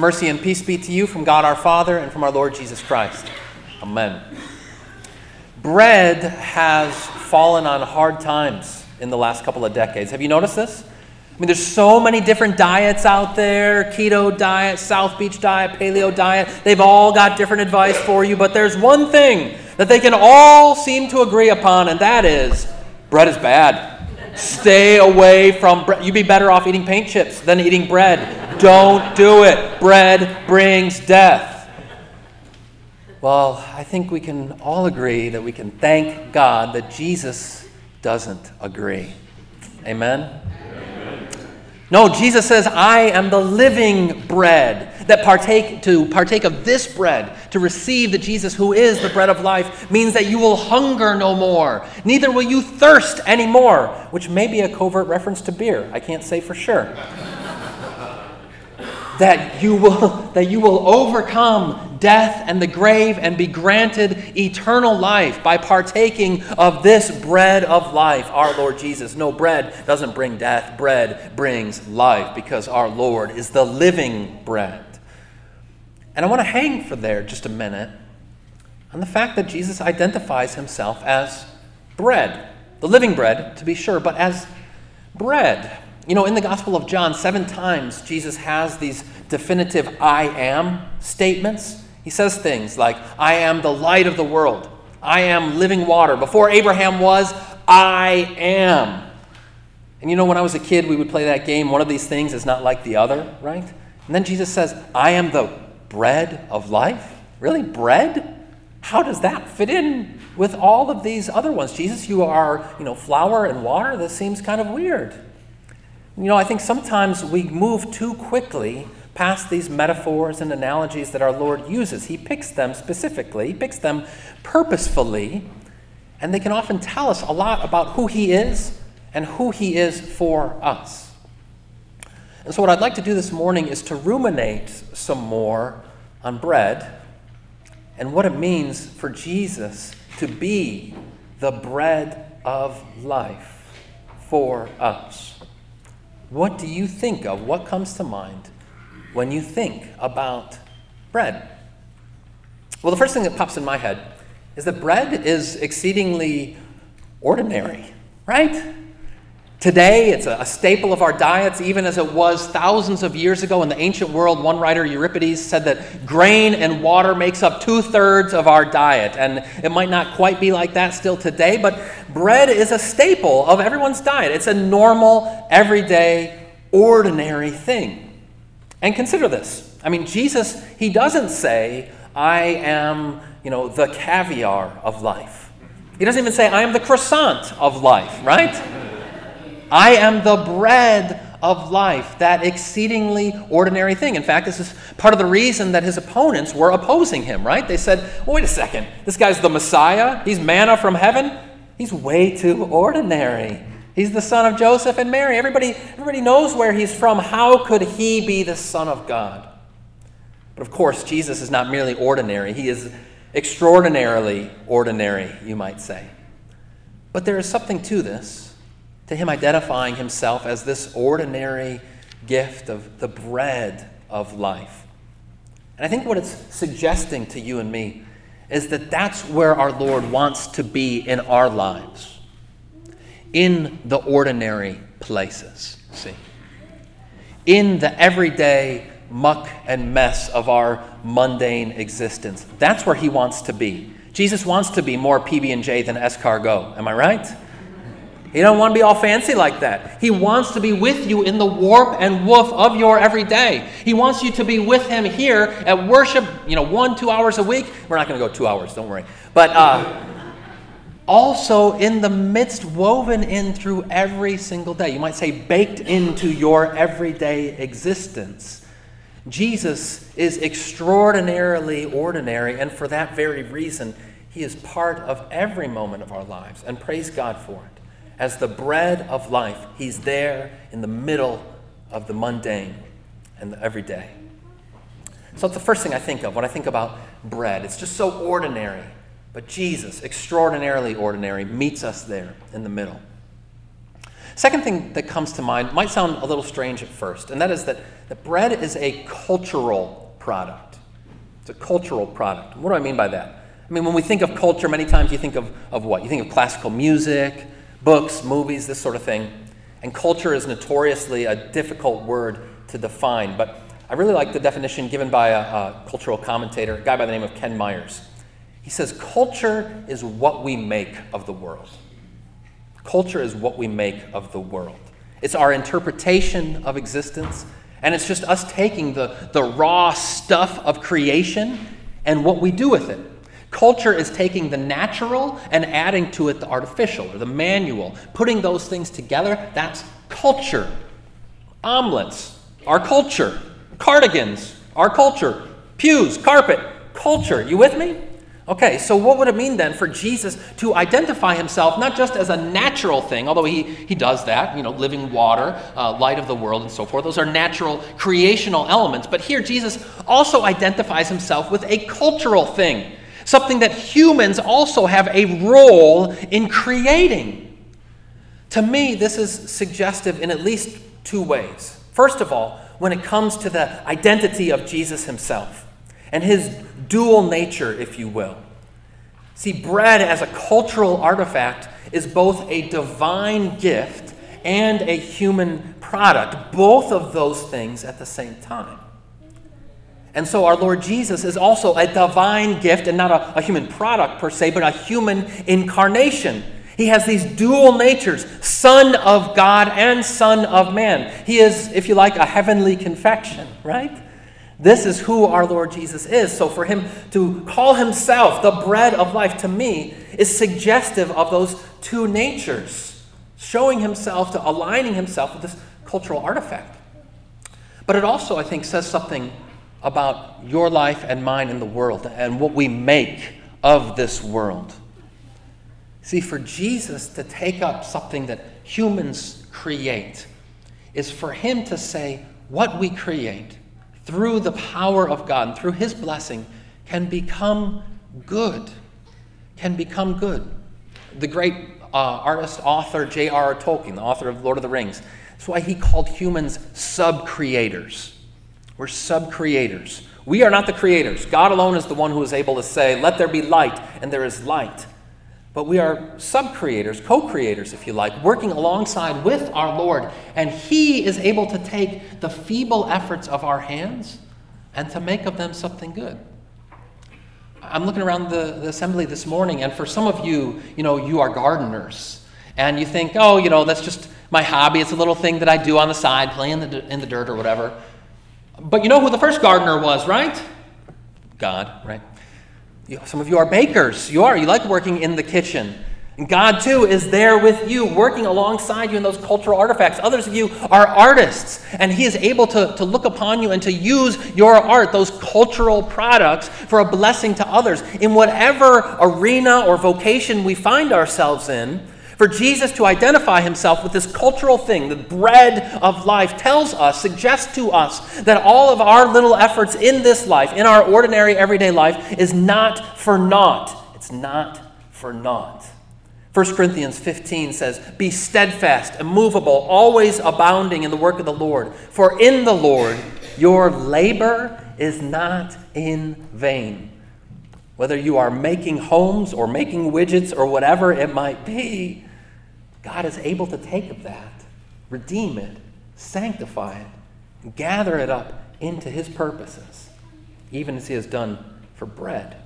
Mercy, and peace be to you from God our Father and from our Lord Jesus Christ. Amen. Bread has fallen on hard times in the last couple of decades. Have you noticed this? I mean, there's so many different diets out there keto diet, South Beach diet, paleo diet. They've all got different advice for you, but there's one thing that they can all seem to agree upon, and that is bread is bad. Stay away from bread. You'd be better off eating paint chips than eating bread. Don't do it. Bread brings death. Well, I think we can all agree that we can thank God that Jesus doesn't agree. Amen? No, Jesus says, I am the living bread. That partake to partake of this bread, to receive the Jesus who is the bread of life, means that you will hunger no more. Neither will you thirst anymore, which may be a covert reference to beer. I can't say for sure. That you will that you will overcome death and the grave and be granted eternal life by partaking of this bread of life. Our lord jesus. No bread doesn't bring death. Bread brings life because our lord is the living bread and i want to hang for there just a minute on the fact that jesus identifies himself as bread the living bread to be sure but as bread you know, in the Gospel of John, seven times Jesus has these definitive I am statements. He says things like, I am the light of the world. I am living water. Before Abraham was, I am. And you know, when I was a kid, we would play that game. One of these things is not like the other, right? And then Jesus says, I am the bread of life. Really? Bread? How does that fit in with all of these other ones? Jesus, you are, you know, flour and water? This seems kind of weird. You know, I think sometimes we move too quickly past these metaphors and analogies that our Lord uses. He picks them specifically, He picks them purposefully, and they can often tell us a lot about who He is and who He is for us. And so, what I'd like to do this morning is to ruminate some more on bread and what it means for Jesus to be the bread of life for us. What do you think of? What comes to mind when you think about bread? Well, the first thing that pops in my head is that bread is exceedingly ordinary, right? Today, it's a, staple of our diets, even as it was thousands of years ago in the ancient world. One writer, Euripides, said that grain and water makes up two thirds of our diet. And it might not quite be like that still today, but bread is a staple of everyone's diet. It's a normal, everyday, ordinary thing. And consider this. I mean, Jesus, he doesn't say, I am, you know, the caviar of life. He doesn't even say, I am the croissant of life, right? I am the bread of life, that exceedingly ordinary thing. In fact, this is part of the reason that his opponents were opposing him, right? They said, well, wait a second, this guy's the Messiah, he's manna from heaven, he's way too ordinary. He's the son of Joseph and Mary. Everybody, everybody knows where he's from. How could he be the Son of God? But of course, Jesus is not merely ordinary, he is extraordinarily ordinary, you might say. But there is something to this to him identifying himself as this ordinary gift of the bread of life. And I think what it's suggesting to you and me is that that's where our Lord wants to be in our lives, in the ordinary places, see. In the everyday muck and mess of our mundane existence. That's where he wants to be. Jesus wants to be more PB&J than escargot. Am I right? He don't want to be all fancy like that. He wants to be with you in the warp and woof of your everyday. He wants you to be with him here at worship, you know, one, two hours a week. We're not going to go two hours, don't worry. But uh, also in the midst, woven in through every single day. You might say baked into your everyday existence. Jesus is extraordinarily ordinary, and for that very reason, he is part of every moment of our lives, and praise God for it as the bread of life. He's there in the middle of the mundane and the everyday. So it's the first thing I think of when I think about bread. It's just so ordinary. But Jesus, extraordinarily ordinary, meets us there in the middle. Second thing that comes to mind might sound a little strange at first, and that is that, that bread is a cultural product. It's a cultural product. What do I mean by that? I mean, when we think of culture, many times you think of, of what? You think of classical music, books, movies, this sort of thing. And culture is notoriously a difficult word to define, but I really like the definition given by a, a cultural commentator, a guy by the name of Ken Myers. He says, Culture is what we make of the world. Culture is what we make of the world. It's our interpretation of existence, and it's just us taking the, the raw stuff of creation and what we do with it. Culture is taking the natural and adding to it the artificial or the manual, putting those things together. That's culture. Omelets, our culture. Cardigans, our culture. Pews, carpet, culture. You with me? Okay, so what would it mean then for Jesus to identify himself not just as a natural thing, although he, he does that, you know, living water, uh, light of the world, and so forth. Those are natural creational elements. But here, Jesus also identifies himself with a cultural thing, something that humans also have a role in creating. To me, this is suggestive in at least two ways. First of all, when it comes to the identity of Jesus himself and his dual nature, if you will. See, bread as a cultural artifact is both a divine gift and a human product, both of those things at the same time. And so our Lord Jesus is also a divine gift and not a, a, human product per se, but a human incarnation. He has these dual natures Son of God and Son of man. He is, if you like, a heavenly confection, right? This is who our Lord Jesus is. So for him to call himself the bread of life to me is suggestive of those two natures, showing himself to aligning himself with this cultural artifact. But it also, I think, says something about your life and mine in the world and what we make of this world. See, for Jesus to take up something that humans create is for him to say, what we create through the power of God and through His blessing, can become good. Can become good. The great uh, artist, author J.R.R. Tolkien, the author of Lord of the Rings, that's why he called humans sub creators. We're sub creators. We are not the creators. God alone is the one who is able to say, Let there be light, and there is light. But we are sub creators, co creators, if you like, working alongside with our Lord. And He is able to take the feeble efforts of our hands and to make of them something good. I'm looking around the, the assembly this morning, and for some of you, you know, you are gardeners. And you think, oh, you know, that's just my hobby. It's a little thing that I do on the side, playing in the, in the dirt or whatever. But you know who the first gardener was, right? God, right? Some of you are bakers. You are. You like working in the kitchen. And God, too, is there with you, working alongside you in those cultural artifacts. Others of you are artists, and He is able to, to look upon you and to use your art, those cultural products, for a blessing to others. In whatever arena or vocation we find ourselves in, for Jesus to identify himself with this cultural thing, the bread of life, tells us, suggests to us that all of our little efforts in this life, in our ordinary everyday life, is not for naught. It's not for naught. 1 Corinthians 15 says, Be steadfast, immovable, always abounding in the work of the Lord. For in the Lord your labor is not in vain. Whether you are making homes or making widgets or whatever it might be, God is able to take of that, redeem it, sanctify it, gather it up into his purposes, even as he has done for bread.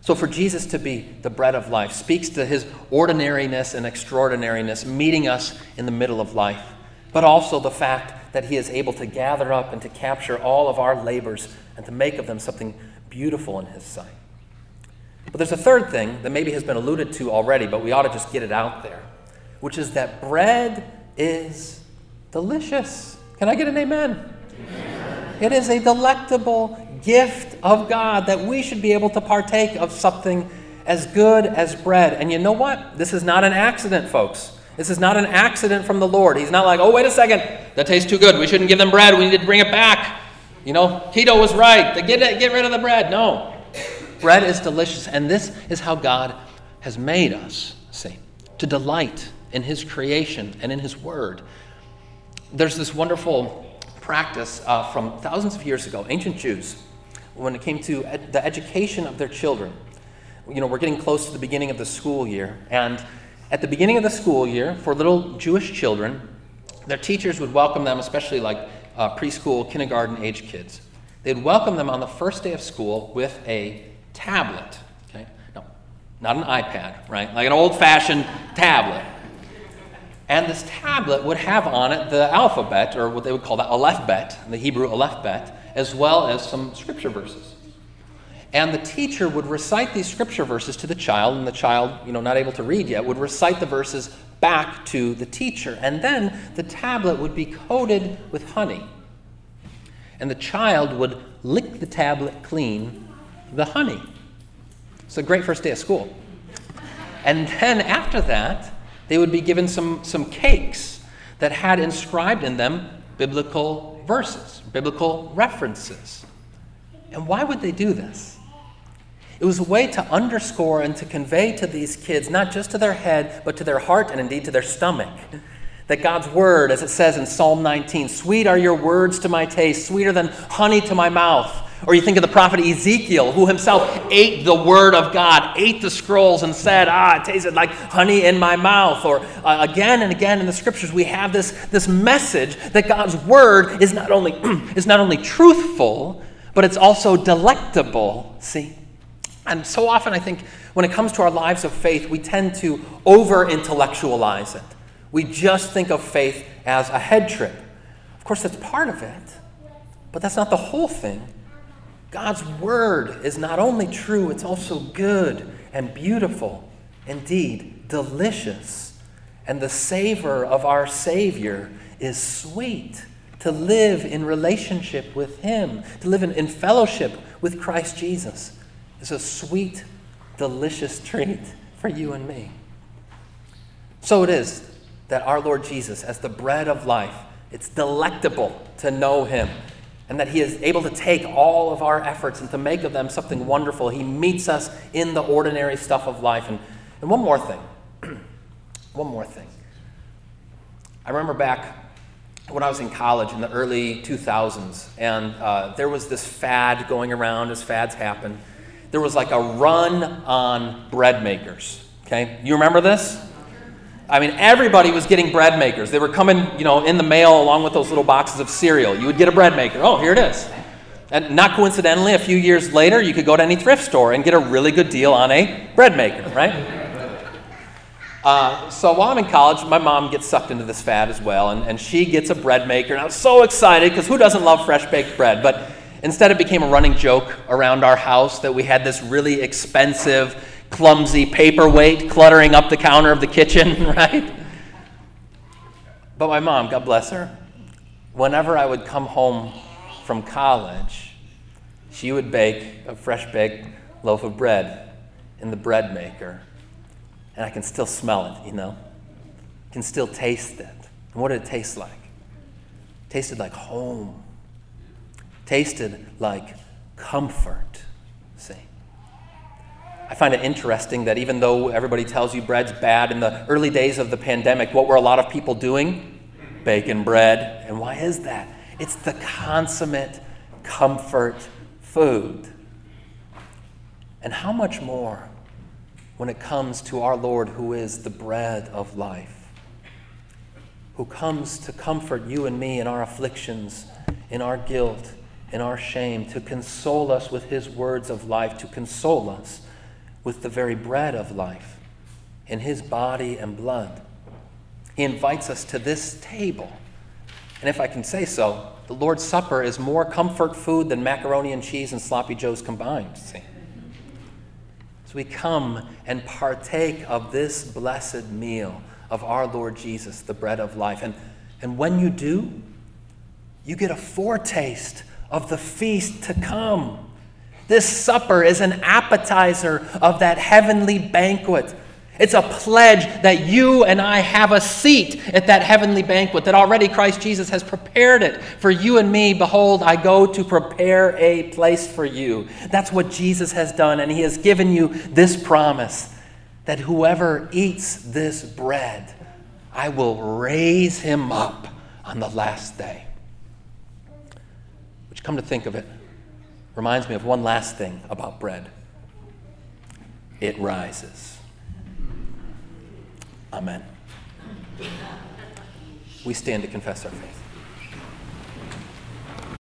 So, for Jesus to be the bread of life speaks to his ordinariness and extraordinariness, meeting us in the middle of life, but also the fact that he is able to gather up and to capture all of our labors and to make of them something beautiful in his sight. But there's a third thing that maybe has been alluded to already, but we ought to just get it out there, which is that bread is delicious. Can I get an amen? amen? It is a delectable gift of God that we should be able to partake of something as good as bread. And you know what? This is not an accident, folks. This is not an accident from the Lord. He's not like, oh, wait a second, that tastes too good. We shouldn't give them bread. We need to bring it back. You know, keto was right. Get, get rid of the bread. No. Bread is delicious, and this is how God has made us, see, to delight in His creation and in His Word. There's this wonderful practice uh, from thousands of years ago, ancient Jews, when it came to ed- the education of their children. You know, we're getting close to the beginning of the school year, and at the beginning of the school year, for little Jewish children, their teachers would welcome them, especially like uh, preschool, kindergarten age kids. They'd welcome them on the first day of school with a tablet. Okay? No, not an iPad, right? Like an old fashioned tablet. And this tablet would have on it the alphabet, or what they would call the alphabet, the Hebrew alphabet, as well as some scripture verses. And the teacher would recite these scripture verses to the child, and the child, you know, not able to read yet, would recite the verses back to the teacher. And then the tablet would be coated with honey. And the child would lick the tablet clean, the honey. It's a great first day of school. And then after that, they would be given some, some cakes that had inscribed in them biblical verses, biblical references. And why would they do this? It was a way to underscore and to convey to these kids, not just to their head, but to their heart and indeed to their stomach, that God's word, as it says in Psalm 19, sweet are your words to my taste, sweeter than honey to my mouth. Or you think of the prophet Ezekiel, who himself ate the word of God, ate the scrolls, and said, Ah, it tasted like honey in my mouth. Or uh, again and again in the scriptures, we have this, this message that God's word is not, only, is not only truthful, but it's also delectable. See? And so often, I think, when it comes to our lives of faith, we tend to over intellectualize it. We just think of faith as a head trip. Of course, that's part of it, but that's not the whole thing. God's word is not only true, it's also good and beautiful, indeed, delicious. And the savor of our Savior is sweet. To live in relationship with Him, to live in, in fellowship with Christ Jesus is a sweet, delicious treat for you and me. So it is that our Lord Jesus, as the bread of life, it's delectable to know Him and that He is able to take all of our efforts and to make of them something wonderful. He meets us in the ordinary stuff of life. And, and one more thing. one more thing. I remember back when I was in college in the early 2000s, and uh, there was this fad going around as fads happen there was like a run on bread makers. Okay? You remember this? I mean, everybody was getting bread makers. They were coming, you know, in the mail along with those little boxes of cereal. You would get a bread maker. Oh, here it is. And not coincidentally, a few years later, you could go to any thrift store and get a really good deal on a bread maker, right? Uh, so while I'm in college, my mom gets sucked into this fad as well, and, and she gets a bread maker. And I was so excited because who doesn't love fresh baked bread? But Instead, it became a running joke around our house that we had this really expensive, clumsy paperweight cluttering up the counter of the kitchen, right? But my mom, God bless her, whenever I would come home from college, she would bake a fresh baked loaf of bread in the bread maker. And I can still smell it, you know? Can still taste it. And what did it taste like? It tasted like home tasted like comfort. See? I find it interesting that even though everybody tells you bread's bad, in the early days of the pandemic, what were a lot of people doing? Baking bread. And why is that? It's the consummate comfort food. And how much more when it comes to our Lord, who is the bread of life, who comes to comfort you and me in our afflictions, in our guilt, in our shame, to console us with his words of life, to console us with the very bread of life in his body and blood. He invites us to this table. And if I can say so, the Lord's Supper is more comfort food than macaroni and cheese and sloppy joes combined. See? So we come and partake of this blessed meal of our Lord Jesus, the bread of life. And, and when you do, you get a foretaste of the feast to come. This supper is an appetizer of that heavenly banquet. It's a pledge that you and I have a seat at that heavenly banquet, that already Christ Jesus has prepared it for you and me. Behold, I go to prepare a place for you. That's what Jesus has done, and He has given you this promise that whoever eats this bread I will raise him up on the last day. Which, come to think of it, reminds me of one last thing about bread it rises. Amen. We stand to confess our faith.